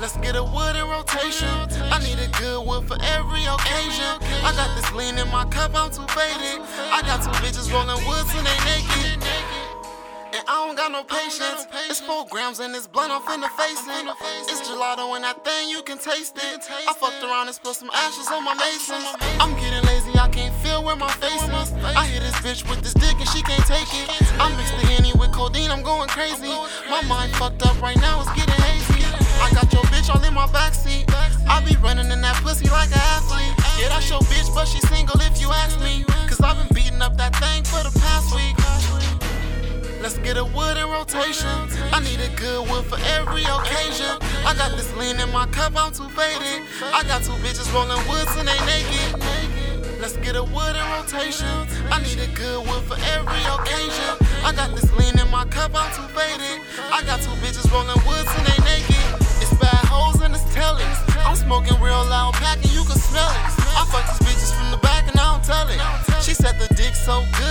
Let's get a wood in rotation. I need a good wood for every occasion. I got this lean in my cup, I'm too faded. I got two bitches rolling woods and they naked. Don't got no patience. It's four grams and it's blunt, I'm finna face it. It's gelato and that thing, you can taste it. I fucked around and spilled some ashes on my masons. I'm getting lazy, I can't feel where my face is. I hit this bitch with this dick and she can't take it. I mixed the henny with codeine, I'm going crazy. My mind fucked up right now, it's getting hazy. I got your bitch all in my backseat. I be running in that pussy like an athlete. Yeah, that's your bitch, but she single if you ask me. Cause I've been beating up that thing for the past week. Let's get a wood in rotation. I need a good one for every occasion. I got this lean in my cup, I'm too faded. I got two bitches rolling woods and they naked. Let's get a wood in rotation. I need a good one for every occasion. I got this lean in my cup, I'm too faded. I got two bitches rolling woods and they naked. It's bad hoes and it's tellings. I'm smoking real loud pack and you can smell it. I fuck these bitches from the back and I don't tell it. She said the dick so good.